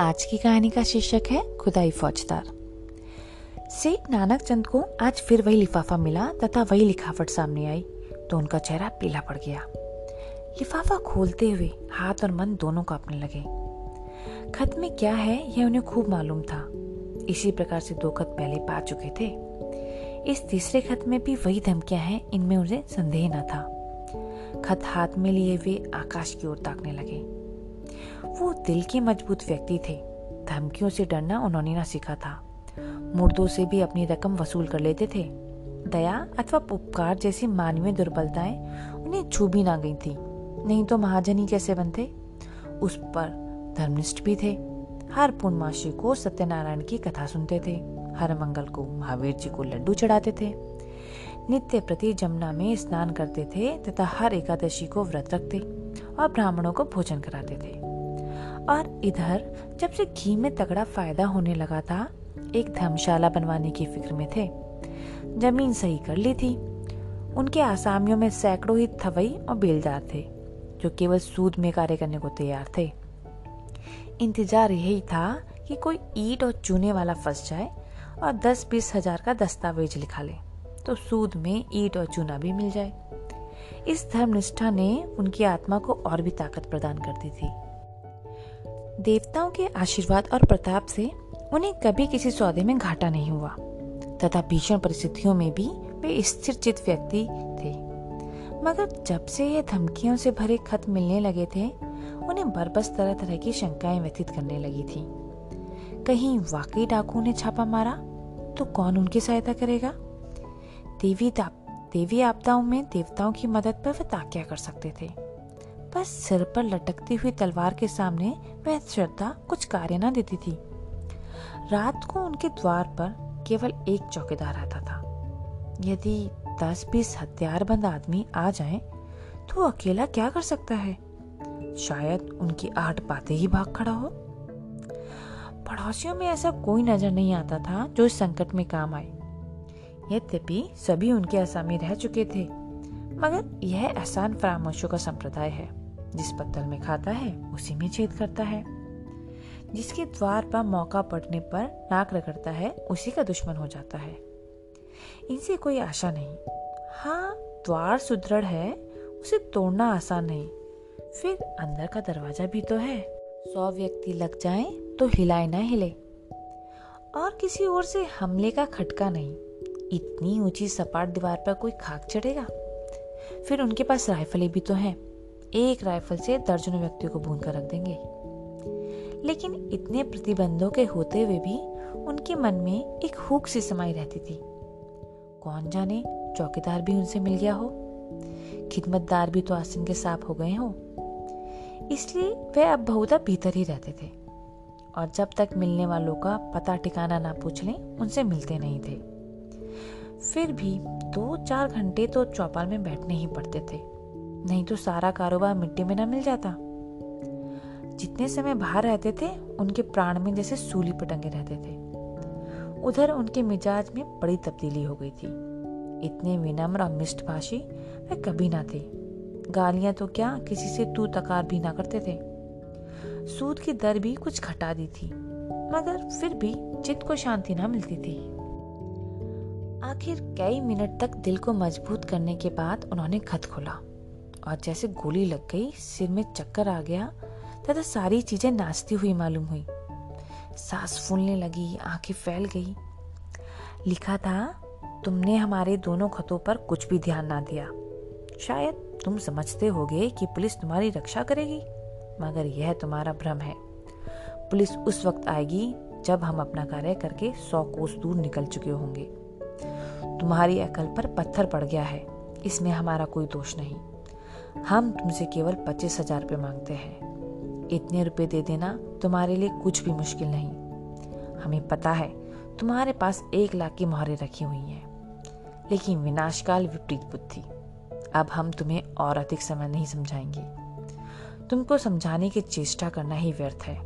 आज की कहानी का शीर्षक है खुदाई फौजदार। सेठ नानक चंद को आज फिर वही लिफाफा मिला तथा वही लिखावट सामने आई तो उनका चेहरा पीला पड़ गया। लिफाफा खोलते हुए हाथ और मन दोनों कांपने लगे। खत में क्या है, यह उन्हें खूब मालूम था। इसी प्रकार से दो खत पहले पा चुके थे। इस तीसरे खत में भी वही धमकियाँ हैं, इनमें उन्हें संदेह न था। खत हाथ में लिए वे आकाश की ओर ताकने लगे। वो दिल के मज़बूत व्यक्ति थे। धमकियों से डरना उन्होंने ना सीखा था। मुर्दों से भी अपनी रकम वसूल कर लेते थे। दया अथवा उपकार जैसी मानवीय दुर्बलताएँ उन्हें छू भी ना गई थी। नहीं तो महाजन ही कैसे बनते? उस पर धर्मनिष्ठ भी थे। हर पूर्णमासी को सत्यनारायण की कथा सुनते थे। हर मंगल को महावीर जी को लड्डू चढ़ाते थे। नित्य प्रति जमुना में स्नान करते थे तथा हर एकादशी को व्रत रखते और ब्राह्मणों को भोजन कराते थे। और इधर, जब से घी में तगड़ा फ़ायदा होने लगा था, एक धर्मशाला बनवाने की फ़िक्र में थे। ज़मीन सही कर ली थी। उनके आसामियों में सैकड़ों ही थवई और बेलदार थे, जो केवल सूद में कार्य करने को तैयार थे। इंतज़ार यही था कि कोई ईट और चूने वाला फंस जाए और दस बीस हज़ार का दस्तावेज़ लिखा ले तो सूद में ईट और चूना भी मिल जाए। इस धर्मनिष्ठा ने उनकी आत्मा को और भी ताकत प्रदान कर दी थी। देवताओं के आशीर्वाद और प्रताप से उन्हें कभी किसी सौदे में घाटा नहीं हुआ, तथा भीषण परिस्थितियों में भी वे स्थिर चित व्यक्ति थे। मगर जब से ये धमकियों से भरे खत मिलने लगे थे, उन्हें बरबस तरह तरह की शंकाएँ व्यतीत करने लगी थी। कहीं वाकई डाकू ने छापा मारा तो कौन उनकी सहायता करेगा? देवी देवी आपदाओं में देवताओं की मदद पर वे ताक्या कर सकते थे। बस सिर पर लटकती हुई तलवार के सामने वह श्रद्धा कुछ कार्य न देती थी। रात को उनके द्वार पर केवल एक चौकीदार आता था। यदि दस बीस हथियारबंद आदमी आ जाए तो अकेला क्या कर सकता है? शायद उनकी आहट पाते ही भाग खड़ा हो। पड़ोसियों में ऐसा कोई नज़र नहीं आता था जो इस संकट में काम आए। यद्यपि सभी उनके असामी रह चुके थे, मगर यह एहसान फरामोशों का संप्रदाय है। जिस पत्तल में खाता है, उसी में छेद करता है। जिसके द्वार पर मौका पड़ने पर नाक रगड़ता है, उसी का दुश्मन हो जाता है। इनसे कोई आशा नहीं। हाँ द्वार सुदृढ़ है, उसे तोड़ना आसान नहीं। फिर अंदर का दरवाज़ा भी तो है। सौ व्यक्ति लग जाए तो हिलाए ना हिले। और किसी ओर से हमले का खटका नहीं। इतनी ऊँची सपाट दीवार पर कोई खाक चढ़ेगा? फिर उनके पास राइफलें भी तो हैं। एक राइफल से दर्जनों व्यक्तियों को भून कर रख देंगे। लेकिन इतने प्रतिबंधों के होते हुए भी उनके मन में एक हुक सी समाई रहती थी। कौन जाने, चौकीदार भी उनसे मिल गया हो। खिदमतदार भी तो आसिन के साफ़ हो गए हो। इसलिए वे अब बहुधा भीतर ही रहते थे। और जब तक मिलने वालों का पता ठिकाना ना पूछ लें, उनसे मिलते नहीं थे। फिर भी दो चार घंटे तो चौपाल में बैठने ही पड़ते थे। नहीं तो सारा कारोबार मिट्टी में ना मिल जाता। जितने समय बाहर रहते थे, उनके प्राण में जैसे सूली पटंगे रहते थे। उधर उनके मिजाज में बड़ी तब्दीली हो गई थी। इतने विनम्र और मिष्ट भाषी वे कभी ना थे। गालियाँ तो क्या किसी से तू तकार भी ना करते थे। सूद की दर भी कुछ घटा दी थी, मगर फिर भी चित्त को शांति ना मिलती थी। आखिर कई मिनट तक दिल को मज़बूत करने के बाद उन्होंने खत खोला। और जैसे गोली लग गई, सिर में चक्कर आ गया, तथा सारी चीज़ें नाचती हुई मालूम हुई। सांस फूलने लगी, आँखें फैल गई। लिखा था, तुमने हमारे दोनों खतों पर कुछ भी ध्यान ना दिया। शायद तुम समझते होगे कि पुलिस तुम्हारी रक्षा करेगी, मगर यह तुम्हारा भ्रम है। पुलिस उस वक्त आएगी जब हम अपना कार्य करके सौ कोस दूर निकल चुके होंगे। तुम्हारी अकल पर पत्थर पड़ गया है, इसमें हमारा कोई दोष नहीं। हम तुमसे केवल पच्चीस हज़ार रुपये मांगते हैं। इतने रुपए दे देना तुम्हारे लिए कुछ भी मुश्किल नहीं। हमें पता है तुम्हारे पास एक लाख की मोहरें रखी हुई हैं, लेकिन विनाशकाल विपरीत बुद्धि। अब हम तुम्हें और अधिक समय नहीं समझाएँगे। तुमको समझाने की चेष्टा करना ही व्यर्थ है।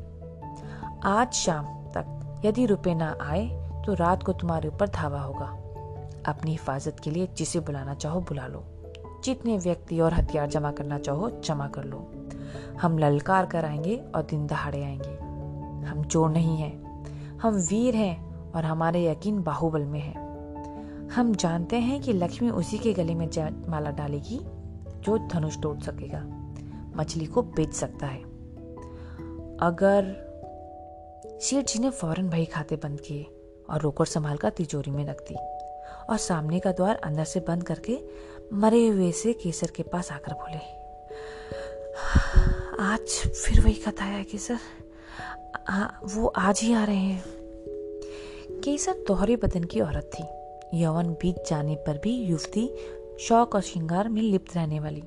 आज शाम तक यदि रुपए ना आए तो रात को तुम्हारे ऊपर धावा होगा। अपनी हिफाजत के लिए जिसे बुलाना चाहो बुला लो। जितने व्यक्ति और हथियार जमा करना चाहो, जमा कर लो। हम ललकार कर आएँगे और दिन दहाड़े आएँगे। हम चोर नहीं हैं। हम वीर हैं और हमारे यकीन बाहुबल में है। हम जानते हैं कि लक्ष्मी उसी के गले में माला डालेगी, जो धनुष तोड़ सकेगा। मछली को बेच सकता है। अगर शेठ जी ने फ़ौरन भाई खाते बंद किए और रोकड़ संभाल कर तिजोरी में रख दी और सामने का द्वार अंदर से बंद करके मरे हुए से केसर के पास आकर बोले आज फिर वही कथा है केसर। आ, वो आज ही आ रहे हैं। केसर दोहरे बदन की औरत थी। यौवन बीत जाने पर भी युवती शौक और श्रृंगार में लिप्त रहने वाली।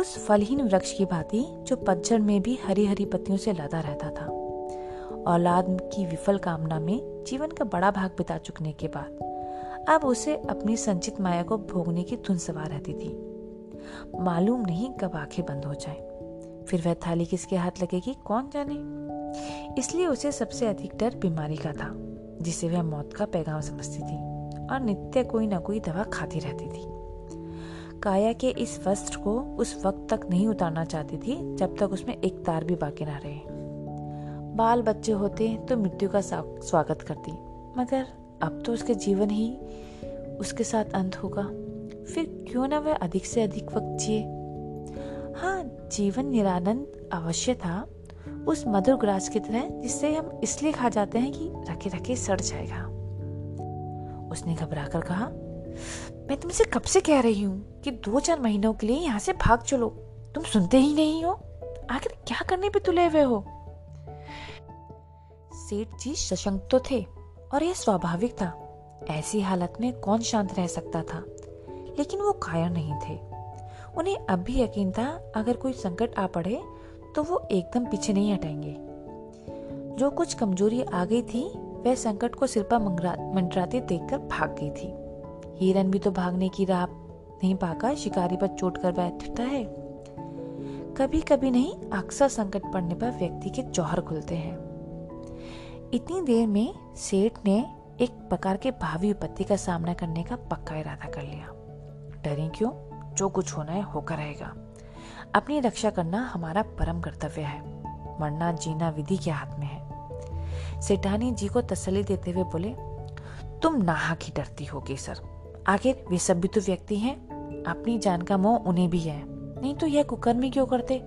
उस फलहीन वृक्ष की भांति जो पतझड़ में भी हरी हरी पत्तियों से लदा रहता था। औलाद की विफल कामना में जीवन का बड़ा भाग बिता चुकने के बाद अब उसे अपनी संचित माया को भोगने की धुन सवार रहती थी। मालूम नहीं कब आँखें बंद हो जाए। फिर वह थाली किसके हाथ लगेगी, कौन जाने? इसलिए उसे सबसे अधिक डर बीमारी का था, जिसे वह मौत का पैगाम समझती थी और नित्य कोई ना कोई दवा खाती रहती थी। काया के इस वस्त्र को उस वक्त तक नहीं उतारना चाहती थी, जब तक उसमें एक तार भी बाकी ना रहे। बाल बच्चे होते तो मृत्यु का स्वागत करती, मगर अब तो उसके जीवन ही उसके साथ अंत होगा। फिर क्यों ना वह अधिक से अधिक वक्त जिए? हाँ जीवन निरानंद अवश्य था। उस मधुर ग्रास की तरह, जिससे हम इसलिए खा जाते हैं कि रखे रखे सड़ जाएगा। उसने घबरा कर कहा, मैं तुमसे कब से कह रही हूँ कि दो चार महीनों के लिए यहाँ से भाग चलो? तुम सुनते ही नहीं हो? आखिर क्या करने पे तुले हुए हो? सेठ जी सशंक तो थे। और यह स्वाभाविक था। ऐसी हालत में कौन शांत रह सकता था? लेकिन वो कायर नहीं थे। उन्हें अब भी यकीन था, अगर कोई संकट आ पड़े तो वो एकदम पीछे नहीं हटेंगे। जो कुछ कमज़ोरी आ गई थी, वह संकट को सिर पर मंडराते देखकर भाग गई थी। हिरन भी तो भागने की राह नहीं पाकर शिकारी पर चोट कर बैठता है। कभी कभी नहीं, अक्सर संकट पड़ने पर व्यक्ति के जौहर खुलते हैं। इतनी देर में सेठ ने एक प्रकार के भावी विपत्ति का सामना करने का पक्का इरादा कर लिया। डरे क्यों? जो कुछ होना है होकर रहेगा अपनी रक्षा करना हमारा परम कर्तव्य है। मरना जीना विधि के हाथ में है। सेठानी जी को तसल्ली देते हुए बोले, तुम नाहक ही डरती हो सर। आखिर वे सब भी तो व्यक्ति हैं। अपनी जान का मोह उन्हें भी है। नहीं तो यह कुकर्मी क्यों करते?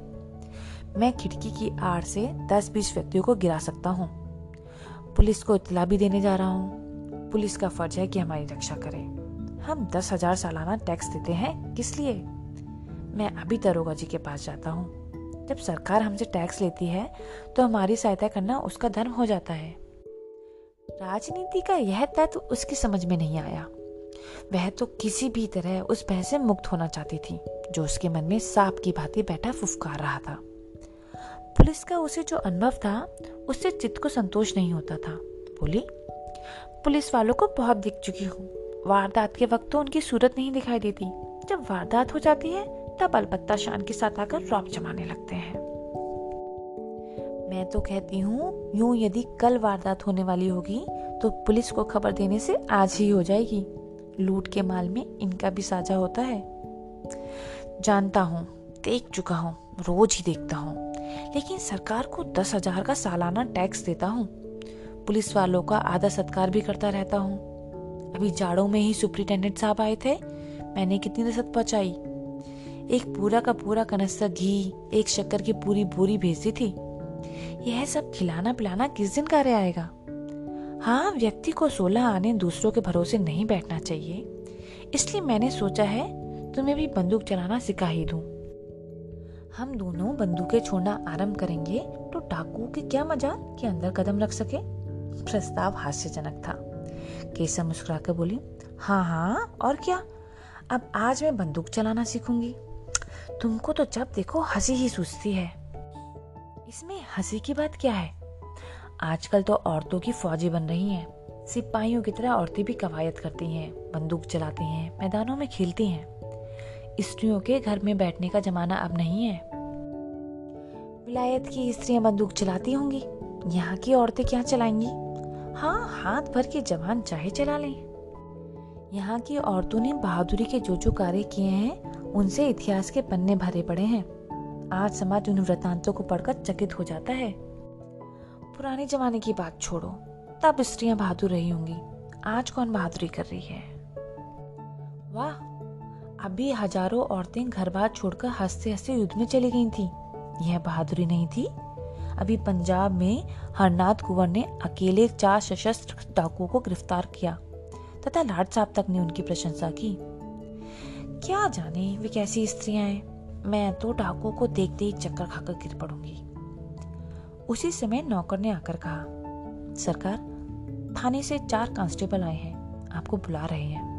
मैं खिड़की की आड़ से दस बीस व्यक्तियों को गिरा सकता हूँ। पुलिस को इतला भी देने जा रहा हूँ। पुलिस का फ़र्ज़ है कि हमारी रक्षा करे। हम दस हज़ार सालाना टैक्स देते हैं। किस लिए? मैं अभी दरोगा जी के पास जाता हूँ। जब सरकार हमसे टैक्स लेती है तो हमारी सहायता करना उसका धर्म हो जाता है। राजनीति का यह तत्व उसकी समझ में नहीं आया। वह तो किसी भी तरह उस भय से मुक्त होना चाहती थी, जो उसके मन में सांप की भांति बैठा फुफकार रहा था। पुलिस का उसे जो अनुभव था, उससे चित्त को संतोष नहीं होता था। बोली, पुलिस वालों को बहुत दिख चुकी हूँ। वारदात के वक्त तो उनकी सूरत नहीं दिखाई देती। जब वारदात हो जाती है, तब अलबत्ता शान के साथ आकर रौब जमाने लगते हैं। मैं तो कहती हूँ, यूँ यदि कल वारदात होने वाली होगी तो पुलिस को खबर देने से आज ही हो जाएगी। लूट के माल में इनका भी साझा होता है। जानता हूँ, देख चुका हूँ, रोज ही देखता हूँ। लेकिन सरकार को दस हज़ार का सालाना टैक्स देता हूँ। पुलिस वालों का आधा सत्कार भी करता रहता हूँ। अभी जाड़ों में ही सुप्रिंटेंडेंट साहब आए थे। मैंने कितनी रसद पहुंचाई। एक पूरा का पूरा कनस्तर घी, एक शक्कर की पूरी बोरी भेज दी थी। यह सब खिलाना पिलाना किस दिन कार्य आएगा? हाँ व्यक्ति को सोलह आने दूसरों के भरोसे नहीं बैठना चाहिए। इसलिए मैंने सोचा है, तुम्हें भी बंदूक चलाना सिखा ही दूँ। हम दोनों बंदूकें छोड़ना आरंभ करेंगे तो डाकू के क्या मज़ा कि अंदर कदम रख सके? प्रस्ताव हास्यजनक था। केसर मुस्कुराकर बोली हाँ हाँ और क्या? अब आज मैं बंदूक चलाना सीखूँगी। तुमको तो जब देखो हँसी ही सूझती है। इसमें हँसी की बात क्या है? आजकल तो औरतों की फौजी बन रही हैं। सिपाहियों की तरह औरतें भी कवायद करती हैं, बंदूक चलाती हैं, मैदानों में खेलती हैं। स्त्रियों के घर में बैठने का जमाना अब नहीं है। विलायत की स्त्रियाँ बंदूक चलाती होंगी। यहाँ की औरतें क्या चलाएँगी? हाँ हाथ भर के जवान चाहे चला लें। यहाँ की औरतों ने बहादुरी के जो जो कार्य किए हैं, उनसे इतिहास के पन्ने भरे पड़े हैं। आज समाज उन वृतांतों को पढ़कर चकित हो जाता है। पुराने जमाने की बात छोड़ो, तब स्त्रियाँ बहादुर रही होंगी। आज कौन बहादुरी कर रही है? वाह अभी हज़ारों औरतें घर बार छोड़कर हँसते हँसते युद्ध में चली गई थी। यह बहादुरी नहीं थी। अभी पंजाब में हरनाथ कुंवर ने अकेले चार सशस्त्र डाकुओं को गिरफ़्तार किया, तथा लाट साहब तक ने उनकी प्रशंसा की। क्या जाने वे कैसी स्त्रियाँ हैं? मैं तो डाकुओं को देखते ही चक्कर खाकर गिर पड़ूँगी। उसी समय नौकर ने आकर कहा, सरकार, थाने से चार कांस्टेबल आए हैं, आपको बुला रहे हैं।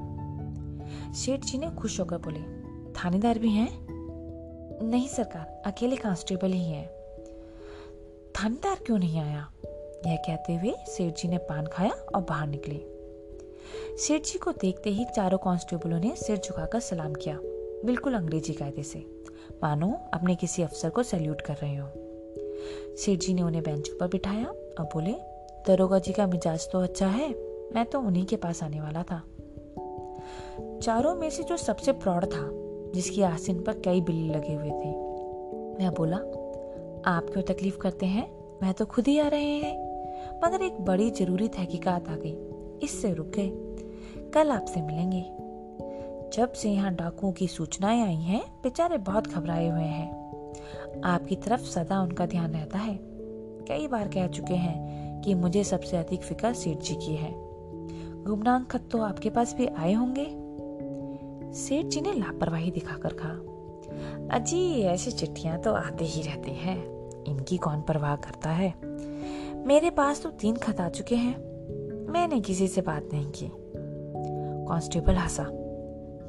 सेठ जी ने खुश होकर बोले, थानेदार भी हैं? नहीं सरकार, अकेले कांस्टेबल ही हैं। थानेदार क्यों नहीं आया? यह कहते हुए सेठ जी ने पान खाया और बाहर निकले। सेठ जी को देखते ही चारों कांस्टेबलों ने सिर झुकाकर सलाम किया, बिल्कुल अंग्रेज़ी कायदे से। मानो अपने किसी अफसर को सैल्यूट कर रहे हो। सेठ जी ने उन्हें बेंच पर बिठाया और बोले, दरोगा जी का मिजाज तो अच्छा है, मैं तो उन्हीं के पास आने वाला था। चारों में से जो सबसे प्रौढ़ था, जिसकी आसिन पर कई बिल्ली लगे हुए थे। मैं बोला, आप क्यों तकलीफ़ करते हैं? मैं तो खुद ही आ रहे हैं। मगर एक बड़ी ज़रूरी तहकीकात आ गई। इससे रुक गए। कल आपसे मिलेंगे। जब से यहाँ डाकुओं की सूचनाएँ आई हैं, बेचारे बहुत घबराए हुए हैं। आपकी तरफ़ सदा उनका ध्यान रहता है। कई बार कह चुके हैं कि मुझे सबसे अधिक फ़िक्र सेठ जी की है। गुमनाम खत तो आपके पास भी आए होंगे। सेठ जी ने लापरवाही दिखाकर कहा, अजी, ऐसी चिट्ठियाँ तो आते ही रहती हैं। इनकी कौन परवाह करता है? मेरे पास तो तीन खत आ चुके हैं। मैंने किसी से बात नहीं की। कांस्टेबल हंसा,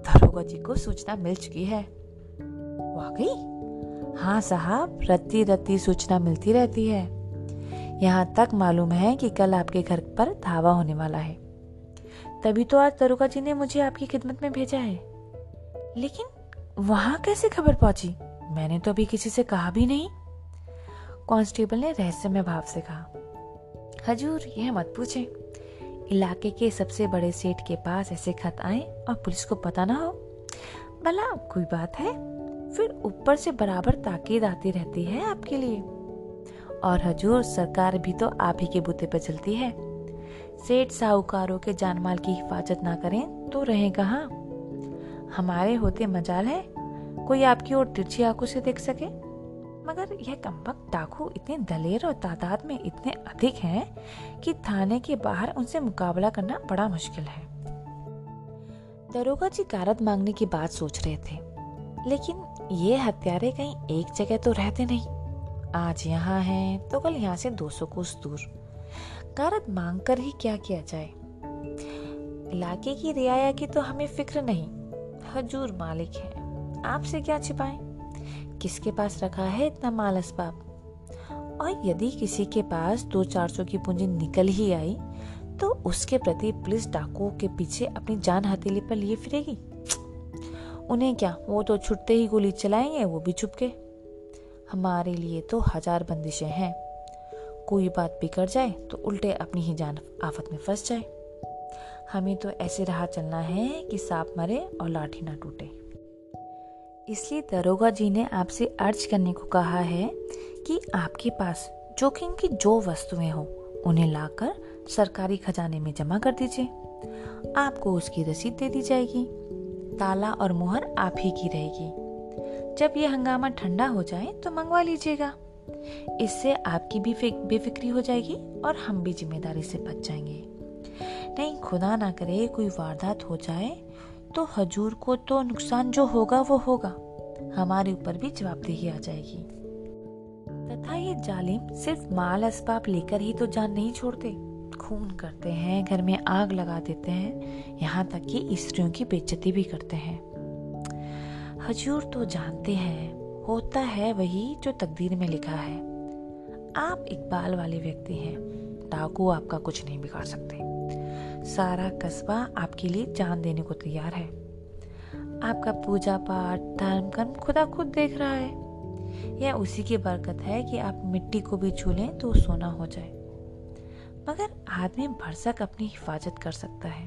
दरोगा जी को सूचना मिल चुकी है। वाकई? हाँ साहब रत्ती रत्ती सूचना मिलती रहती है। यहाँ तक मालूम है कि कल आपके घर पर धावा होने वाला है। तभी तो आज दरोगा जी ने मुझे आपकी खिदमत में भेजा है। लेकिन वहाँ कैसे खबर पहुँची? मैंने तो अभी किसी से कहा भी नहीं। कांस्टेबल ने रहस्यमय भाव से कहा, हजूर, यह मत पूछे। इलाके के सबसे बड़े सेठ के पास ऐसे खत आए और पुलिस को पता ना हो। भला, कोई बात है? फिर ऊपर से बराबर ताकीद आती रहती है आपके लिए। और हजूर, सरकार भी तो आप ही के बूते पर चलती है। सेठ साहूकारों के जानमाल की हिफाजत ना करें तो रहे कहा? हमारे होते मजाल है। कोई आपकी ओर तिरछी आँखों से देख सके? मगर यह कमबक डाकू इतने दलेर और तादाद में इतने अधिक हैं कि थाने के बाहर उनसे मुकाबला करना बड़ा मुश्किल है। दरोगा जी कारत मांगने की बात सोच रहे थे, लेकिन ये हत्यारे कहीं एक जगह तो रहते नहीं। आज यहाँ हैं तो कल यहाँ से 200 कोस दूर। कारत मांग कर ही क्या किया जाए? इलाके की रियाया की तो हमें फ़िक्र नहीं। हजूर मालिक है। आपसे क्या छिपाएँ? किसके पास रखा है इतना माल असबाब और यदि किसी के पास दो चार सौ की पूंजी निकल ही आई तो उसके प्रति पुलिस डाकुओं के पीछे अपनी जान हथेली पर लिए फिरेगी। उन्हें क्या, वो तो छुटते ही गोली चलाएँगे, वो भी छुप के हमारे लिए तो हज़ार बंदिशें हैं। कोई बात बिगड़ जाए तो उल्टे अपनी ही जान आफत में फंस जाए। हमें तो ऐसे राह चलना है कि सांप मरे और लाठी ना टूटे। इसलिए दरोगा जी ने आपसे अर्ज़ करने को कहा है कि आपके पास जोखिम की जो वस्तुएँ हो, उन्हें लाकर सरकारी खजाने में जमा कर दीजिए। आपको उसकी रसीद दे दी जाएगी। ताला और मुहर आप ही की रहेगी। जब ये हंगामा ठंडा हो जाए तो मंगवा लीजिएगा। इससे आपकी भी बेफिक्री हो जाएगी और हम भी ज़िम्मेदारी से बच जाएँगे। नहीं, खुदा ना करे कोई वारदात हो जाए तो हजूर को तो नुकसान जो होगा, वो होगा। हमारे ऊपर भी जवाबदेही आ जाएगी। तथा ये जालिम सिर्फ़ माल असबाब लेकर ही तो जान नहीं छोड़ते। खून करते हैं, घर में आग लगा देते हैं, यहाँ तक कि स्त्रियों की बेइज्जती भी करते हैं। हजूर तो जानते हैं, होता है वही जो तकदीर में लिखा है। आप इकबाल वाले व्यक्ति हैं, डाकू आपका कुछ नहीं बिगाड़ सकते। सारा कस्बा आपके लिए जान देने को तैयार है। आपका पूजा पाठ धर्म कर्म खुदा खुद देख रहा है। यह उसी की बरकत है कि आप मिट्टी को भी छू लें तो सोना हो जाए। मगर आदमी भरसक अपनी हिफाजत कर सकता है।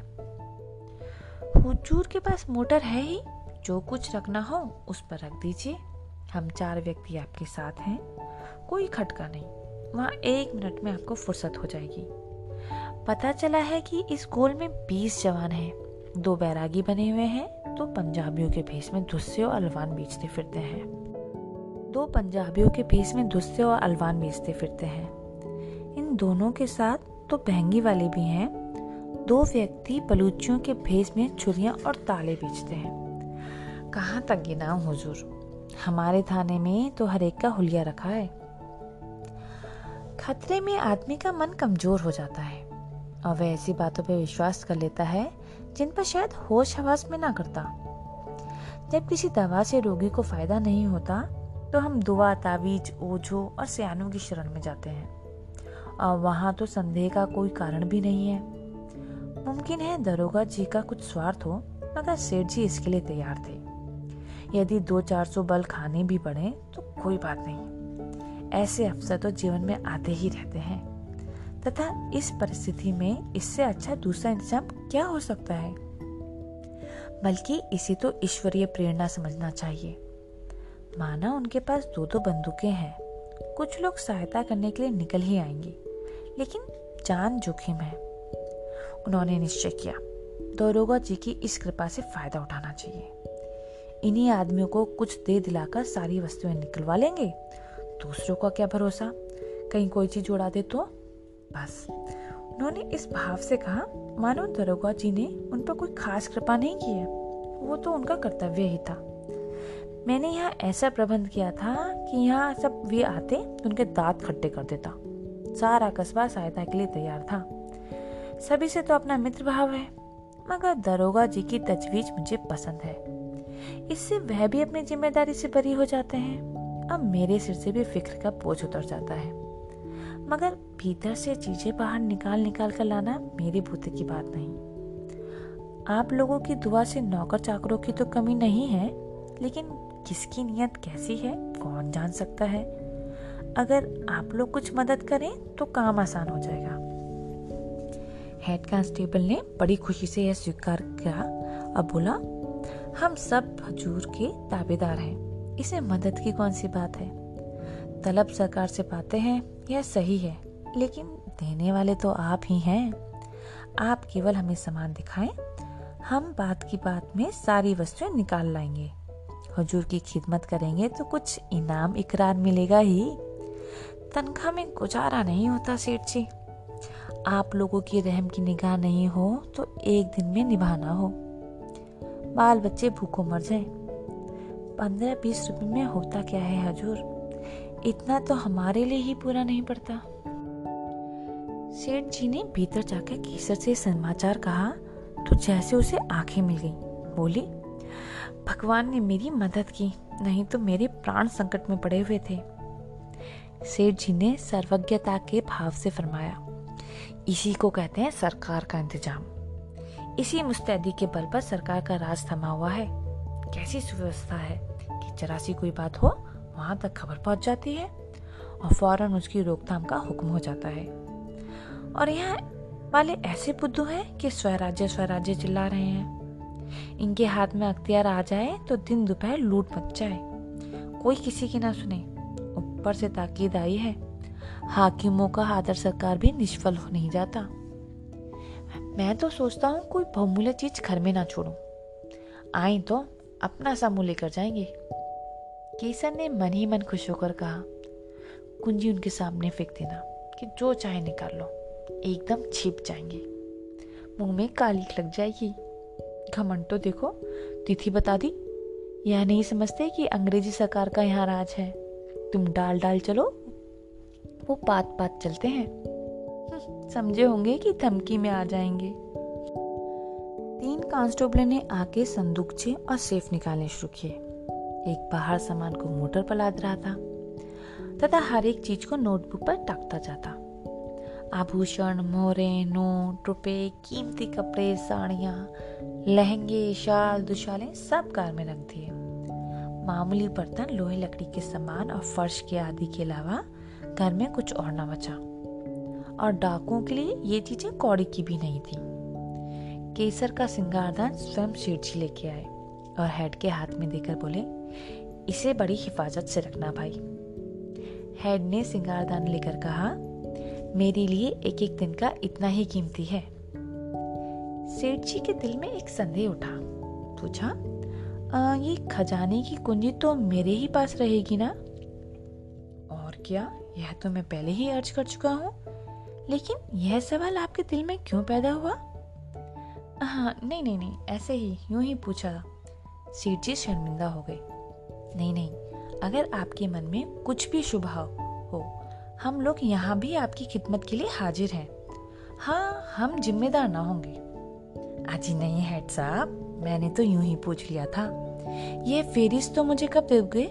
हुजूर के पास मोटर है ही। जो कुछ रखना हो उस पर रख दीजिए। हम चार व्यक्ति आपके साथ हैं। कोई खटका नहीं। वहाँ एक मिनट में आपको फुर्सत हो जाएगी। पता चला है कि इस गोल में बीस जवान हैं। दो बैरागी बने हुए हैं तो पंजाबियों के भेष में धुस्से और अलवान बेचते फिरते हैं। दो पंजाबियों के भेष में धुस्से और अलवान बेचते फिरते हैं। इन दोनों के साथ तो बहंगी वाले भी हैं। दो व्यक्ति बलूचियों के भेष में छुरियाँ और ताले बेचते हैं। कहाँ तक गिनाऊं हुजूर? हमारे थाने में तो हर एक का हुलिया रखा है। खतरे में आदमी का मन कमज़ोर हो जाता है। और वह ऐसी बातों पर विश्वास कर लेता है, जिन पर शायद होश हवास में ना करता। जब किसी दवा से रोगी को फ़ायदा नहीं होता तो हम दुआ, तावीज, ओझो और सियानों की शरण में जाते हैं। और वहाँ तो संदेह का कोई कारण भी नहीं है। मुमकिन है दरोगा जी का कुछ स्वार्थ हो, मगर सेठ जी इसके लिए तैयार थे। यदि दो चार सौ बल खाने भी पड़े तो कोई बात नहीं। ऐसे अफसर तो जीवन में आते ही रहते हैं। तथा इस परिस्थिति में इससे अच्छा दूसरा इंतज़ाम क्या हो सकता है? बल्कि इसे तो ईश्वरीय प्रेरणा समझना चाहिए। माना उनके पास दो दो बंदूकें हैं। कुछ लोग सहायता करने के लिए निकल ही आएँगे, लेकिन जान जोखिम है। उन्होंने निश्चय किया, दौरोगा जी की इस कृपा से फ़ायदा उठाना चाहिए। इन्हीं आदमियों को कुछ दे दिलाकर सारी वस्तुएँ निकलवा लेंगे? दूसरों का क्या भरोसा? कहीं कोई चीज़ उड़ा दे तो? बस। उन्होंने इस भाव से कहा, मानो दरोगा जी ने उन पर कोई खास कृपा नहीं की है। वो तो उनका कर्तव्य ही था। मैंने यहाँ ऐसा प्रबंध किया था कि यहाँ सब वे आते तो उनके दांत खट्टे कर देता। सारा कस्बा सहायता के लिए तैयार था। सभी से तो अपना मित्र भाव है, मगर दरोगा जी की तजवीज मुझे पसंद है। इससे वह भी अपनी ज़िम्मेदारी से बरी हो जाते हैं। अब मेरे सिर से भी फ़िक्र का बोझ उतर जाता है। मगर भीतर से चीज़ें बाहर निकाल निकाल कर लाना मेरी बुद्धि की बात नहीं। आप लोगों की दुआ से नौकर चाकरों की तो कमी नहीं है, लेकिन किसकी नीयत कैसी है, कौन जान सकता है? अगर आप लोग कुछ मदद करें तो काम आसान हो जाएगा। हेड कांस्टेबल ने बड़ी खुशी से यह स्वीकार किया और बोला, हम सब हजूर के ताबेदार हैं। इसे मदद की कौन सी बात है? तलब सरकार से पाते हैं यह सही है, लेकिन देने वाले तो आप ही हैं। आप केवल हमें सामान दिखाएँ, हम बात की बात में सारी वस्तुएँ निकाल लाएँगे। हजूर की खिदमत करेंगे तो कुछ इनाम इकरार मिलेगा ही। तनख्वाह में गुजारा नहीं होता, सेठ जी। आप लोगों की रहम की निगाह नहीं हो तो एक दिन में निभाना हो। बाल बच्चे भूखों मर जाए। पंद्रह बीस रुपए में होता क्या है, हजूर? इतना तो हमारे लिए ही पूरा नहीं पड़ता। सेठ जी ने भीतर जाकर केसर से समाचार कहा तो जैसे उसे आँखें मिल गई। बोली, भगवान ने मेरी मदद की, नहीं तो मेरे प्राण संकट में पड़े हुए थे। सेठ जी ने सर्वज्ञता के भाव से फरमाया, इसी को कहते हैं सरकार का इंतज़ाम। इसी मुस्तैदी के बल पर सरकार का राज थमा हुआ है। कैसी सुव्यवस्था है कि जरा सी कोई बात हो वहाँ तक खबर पहुँच जाती है और फ़ौरन उसकी रोकथाम का हुक्म हो जाता है। और यहाँ वाले ऐसे बुद्धू हैं कि स्वराज्य स्वराज्य चिल्ला रहे हैं। इनके हाथ में अख्तियार आ जाए तो दिन दोपहर लूट मच जाए। कोई किसी की ना सुने। ऊपर से ताकीद आई है। हाकिमों का आदर सरकार भी निष्फल हो नहीं जाता। मैं तो सोचता हूँ कोई बहुमूल्य चीज़ घर में ना छोड़ू। आई तो अपना सा मुँह लेकर जाएँगे। केसर ने मन ही मन खुश होकर कहा कुंजी उनके सामने फेंक देना कि जो चाहे निकाल लो। एकदम छिप जाएँगे। मुँह में काली लग जाएगी। घमंड तो देखो तिथि बता दी। यह नहीं समझते कि अंग्रेज़ी सरकार का यहाँ राज है। तुम डाल डाल चलो। वो पात पात चलते हैं। हम्म, समझे होंगे कि धमकी में आ जाएँगे। तीन कांस्टेबल ने आके संदूकचे और सेफ़ निकालने शुरू किए। एक बाहर सामान को मोटर पर लाद रहा था, तथा हर एक चीज़ को नोटबुक पर टाकता जाता। आभूषण मोरे नोट, रुपए, कीमती कपड़े, साड़ियाँ, लहंगे, शाल, दुशाले सब कार में रख दिए। मामूली बर्तन, लोहे लकड़ी के सामान और फर्श के आदि के अलावा घर में कुछ और न बचा। और डाकुओं के लिए ये चीज़ें कौड़ी की भी नहीं थी। केसर का सिंगारदान स्वयं शेठ जी लेके आए और हेड के हाथ में देकर बोले इसे बड़ी हिफाजत से रखना भाई। हेड ने सिंगारदान लेकर कहा मेरे लिए एक एक दिन का इतना ही कीमती है। सेठ जी के दिल में एक संदेह उठा। पूछा आ, ये खजाने की कुंजी तो मेरे ही पास रहेगी ना? और क्या? यह तो मैं पहले ही अर्ज़ कर चुका हूँ। लेकिन यह सवाल आपके दिल में क्यों पैदा हुआ? हाँ नहीं नहीं नहीं ऐसे ही यूँ ही पूछा। सेठ जी शर्मिंदा हो गए। नहीं नहीं, अगर आपके मन में कुछ भी शुभ हो हम लोग यहाँ भी आपकी खिदमत के लिए हाजिर हैं। हाँ हम जिम्मेदार ना होंगे। अजी नहीं, हेड साहब, मैंने तो यूँ ही पूछ लिया था। ये फेरिस तो मुझे कब दोगे?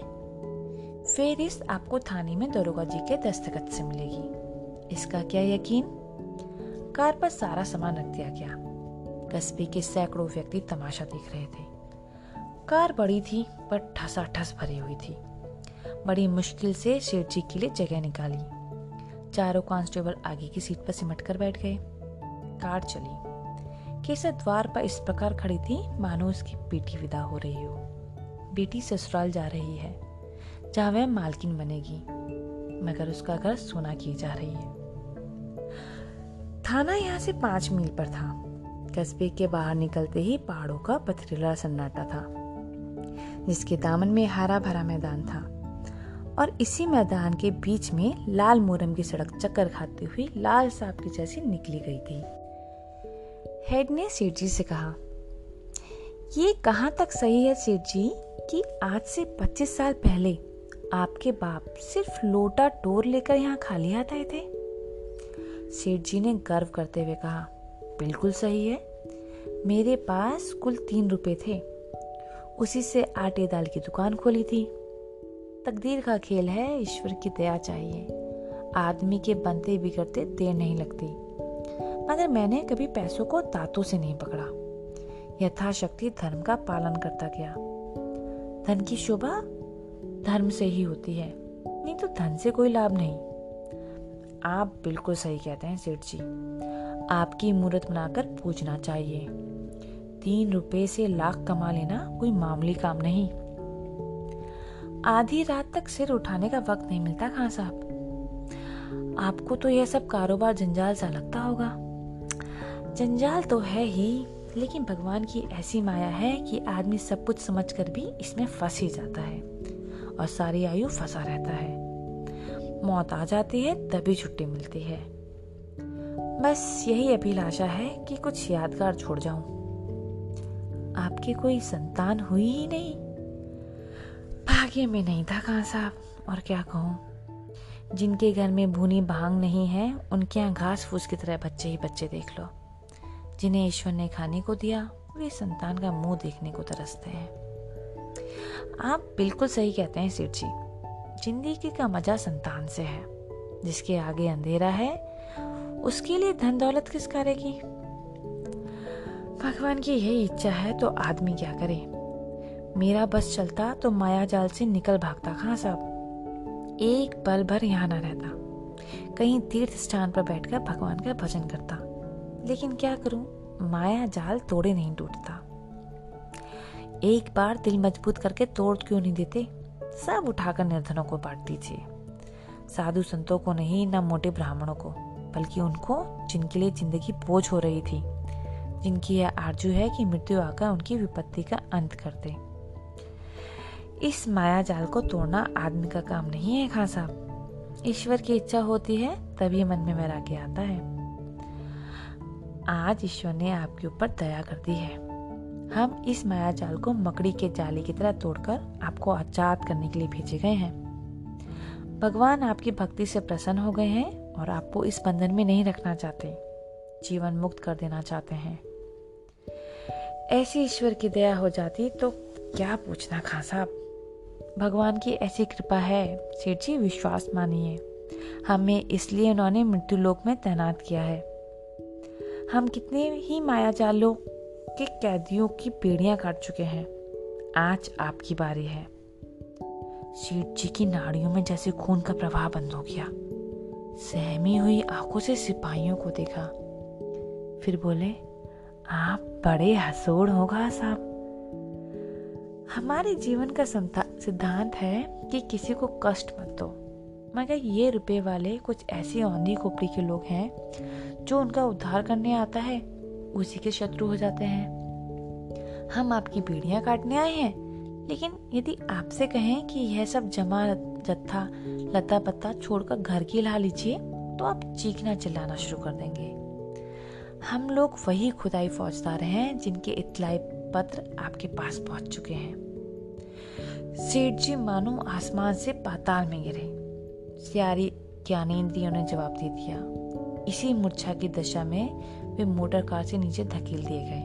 फेरिस आपको थाने में दरोगा जी के दस्तखत से मिलेगी। इसका क्या यकीन? कार पर सारा सामान रख दिया गया। कस्बे के सैकड़ों व्यक्ति तमाशा देख रहे थे। कार बड़ी थी, पर ठसा ठस भरी हुई थी। बड़ी मुश्किल से शेठ जी के लिए जगह निकाली। चारों कांस्टेबल आगे की सीट पर सिमट कर बैठ गए। कार चली। केसर द्वार पर इस प्रकार खड़ी थी, मानो उसकी बेटी विदा हो रही हो। बेटी ससुराल जा रही है, जहाँ वह मालकिन बनेगी, मगर उसका घर सोना की जा रही है। थाना यहाँ से पाँच मील पर था। कस्बे के बाहर निकलते ही पहाड़ों का पथरीला सन्नाटा था। जिसके दामन में हरा भरा मैदान था। और इसी मैदान के बीच में लाल मोरम की सड़क चक्कर खाती हुई लाल सांप की जैसी निकली गई थी। हेड ने सेठ जी से कहा, ये कहाँ तक सही है सेठ जी कि आज से 25 साल पहले आपके बाप सिर्फ़ लोटा टोर लेकर यहाँ खाली हाथ आए थे? सेठ जी ने गर्व करते हुए कहा, बिल्कुल सही है। मेरे पास कुल तीन रुपए थे। उसी से आटे दाल की दुकान खोली थी। तकदीर का खेल है, ईश्वर की दया चाहिए। आदमी के बनते बिगड़ते देर नहीं लगती। मगर मैंने कभी पैसों को दांतों से नहीं पकड़ा। यथाशक्ति धर्म का पालन करता गया। धन की शोभा धर्म से ही होती है, नहीं तो धन से कोई लाभ नहीं। आप बिल्कुल सही कहते हैं, सेठ जी। आपकी मूर्त बनाकर पूछना चाहिए। तीन रुपए से लाख कमा लेना कोई मामूली काम नहीं। आधी रात तक सिर उठाने का वक्त नहीं मिलता खान साहब। आपको तो यह सब कारोबार जंजाल सा लगता होगा। जंजाल तो है ही, लेकिन भगवान की ऐसी माया है कि आदमी सब कुछ समझ कर भी इसमें फंस ही जाता है और सारी आयु फंसा रहता है। मौत आ जाती है, तभी छुट्टी मिलती है। बस यही अभिलाषा है कि कुछ यादगार छोड़ जाऊँ। आपकी कोई संतान हुई ही नहीं। भाग्य में नहीं था कहा साहब, और क्या कहूँ? जिनके घर में भूनी भाँग नहीं है, उनके यहाँ घास फूस की तरह बच्चे ही बच्चे देख लो। जिन्हें ईश्वर ने खाने को दिया वे संतान का मुँह देखने को तरसते हैं। आप बिल्कुल सही कहते हैं, सेठ जी। ज़िंदगी का मज़ा संतान से है। जिसके आगे अंधेरा है, उसके लिए धन दौलत किस करेगी भगवान की यही इच्छा है तो आदमी क्या करे? मेरा बस चलता तो माया जाल से निकल भागता कहा साहब? एक पल भर यहाँ न रहता। कहीं तीर्थ स्थान पर बैठकर भगवान का भजन करता। लेकिन क्या करूँ? माया जाल तोड़े नहीं टूटता। एक बार दिल मज़बूत करके तोड़ क्यों नहीं देते? सब उठाकर निर्धनों को बांट दीजिए। साधु संतों को नहीं, ना मोटे ब्राह्मणों को, बल्कि उनको जिनके लिए ज़िंदगी बोझ हो रही थी। जिनकी यह आरज़ू है कि मृत्यु आकर उनकी विपत्ति का अंत कर दे। इस माया जाल को तोड़ना आदमी का काम नहीं है, खान साहब। ईश्वर की इच्छा होती है, तभी मन में वैराग्य आता है। आज ईश्वर ने आपके ऊपर दया कर दी है। हम इस माया जाल को मकड़ी के जाले की तरह तोड़कर आपको आज़ाद करने के लिए भेजे गए हैं। भगवान आपकी भक्ति से प्रसन्न हो गए हैं और आपको इस बंधन में नहीं रखना चाहते। जीवन मुक्त कर देना चाहते हैं। ऐसी ईश्वर की दया हो जाती तो क्या पूछना खां साहब भगवान की ऐसी कृपा है। सेठ जी, विश्वास मानिए। हमें इसलिए उन्होंने मृत्यु लोक में तैनात किया है। हम कितने ही माया जालों के कैदियों की पेड़ियाँ काट चुके हैं। आज आपकी बारी है। सेठ जी की नाड़ियों में जैसे खून का प्रवाह बंद हो गया। सहमी हुई आँखों से सिपाहियों को देखा। फिर बोले, आप बड़े हसोड़ होगा साहब। हमारे जीवन का सिद्धांत है कि किसी को कष्ट मत दो। मगर ये रुपए वाले कुछ ऐसे औंधी खोपड़ी के लोग हैं, जो उनका उद्धार करने आता है। उसी के शत्रु हो जाते हैं। हम आपकी बीड़ियाँ काटने आए हैं, लेकिन यदि आपसे कहें कि यह सब जमा जत्था लता पत्ता छोड़कर घर की ला लीजिए तो आप चीखना चिल्लाना शुरू कर देंगे। हम लोग वही खुदाई फौजदार हैं जिनके इतलाई पत्र आपके पास पहुँच चुके हैं। सेठ जी मानो आसमान से पाताल में गिरे। सियारी ज्ञानेन्द्रियों ने जवाब दे दिया। इसी मूर्छा की दशा में वे मोटर कार से नीचे धकेल दिए गए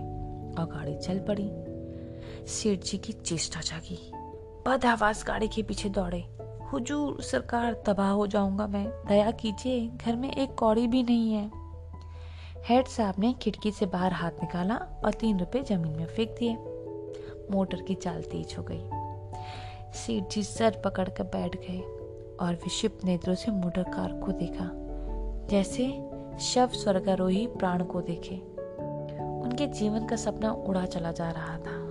और गाड़ी चल पड़ी। सेठ जी की चेष्टा जागी। बद आवाज़ गाड़ी के पीछे दौड़े। हुजूर सरकार तबाह हो जाऊँगा मैं। दया कीजिए, घर में एक कौड़ी भी नहीं है। हेड साहब ने खिड़की से बाहर हाथ निकाला और तीन रुपए ज़मीन में फेंक दिए। मोटर की चाल तेज हो गई। सेठ जी सर पकड़ कर बैठ गए और विक्षिप्त नेत्रों से मोटर कार को देखा, जैसे शव स्वर्गारोही प्राण को देखे। उनके जीवन का सपना उड़ा चला जा रहा था।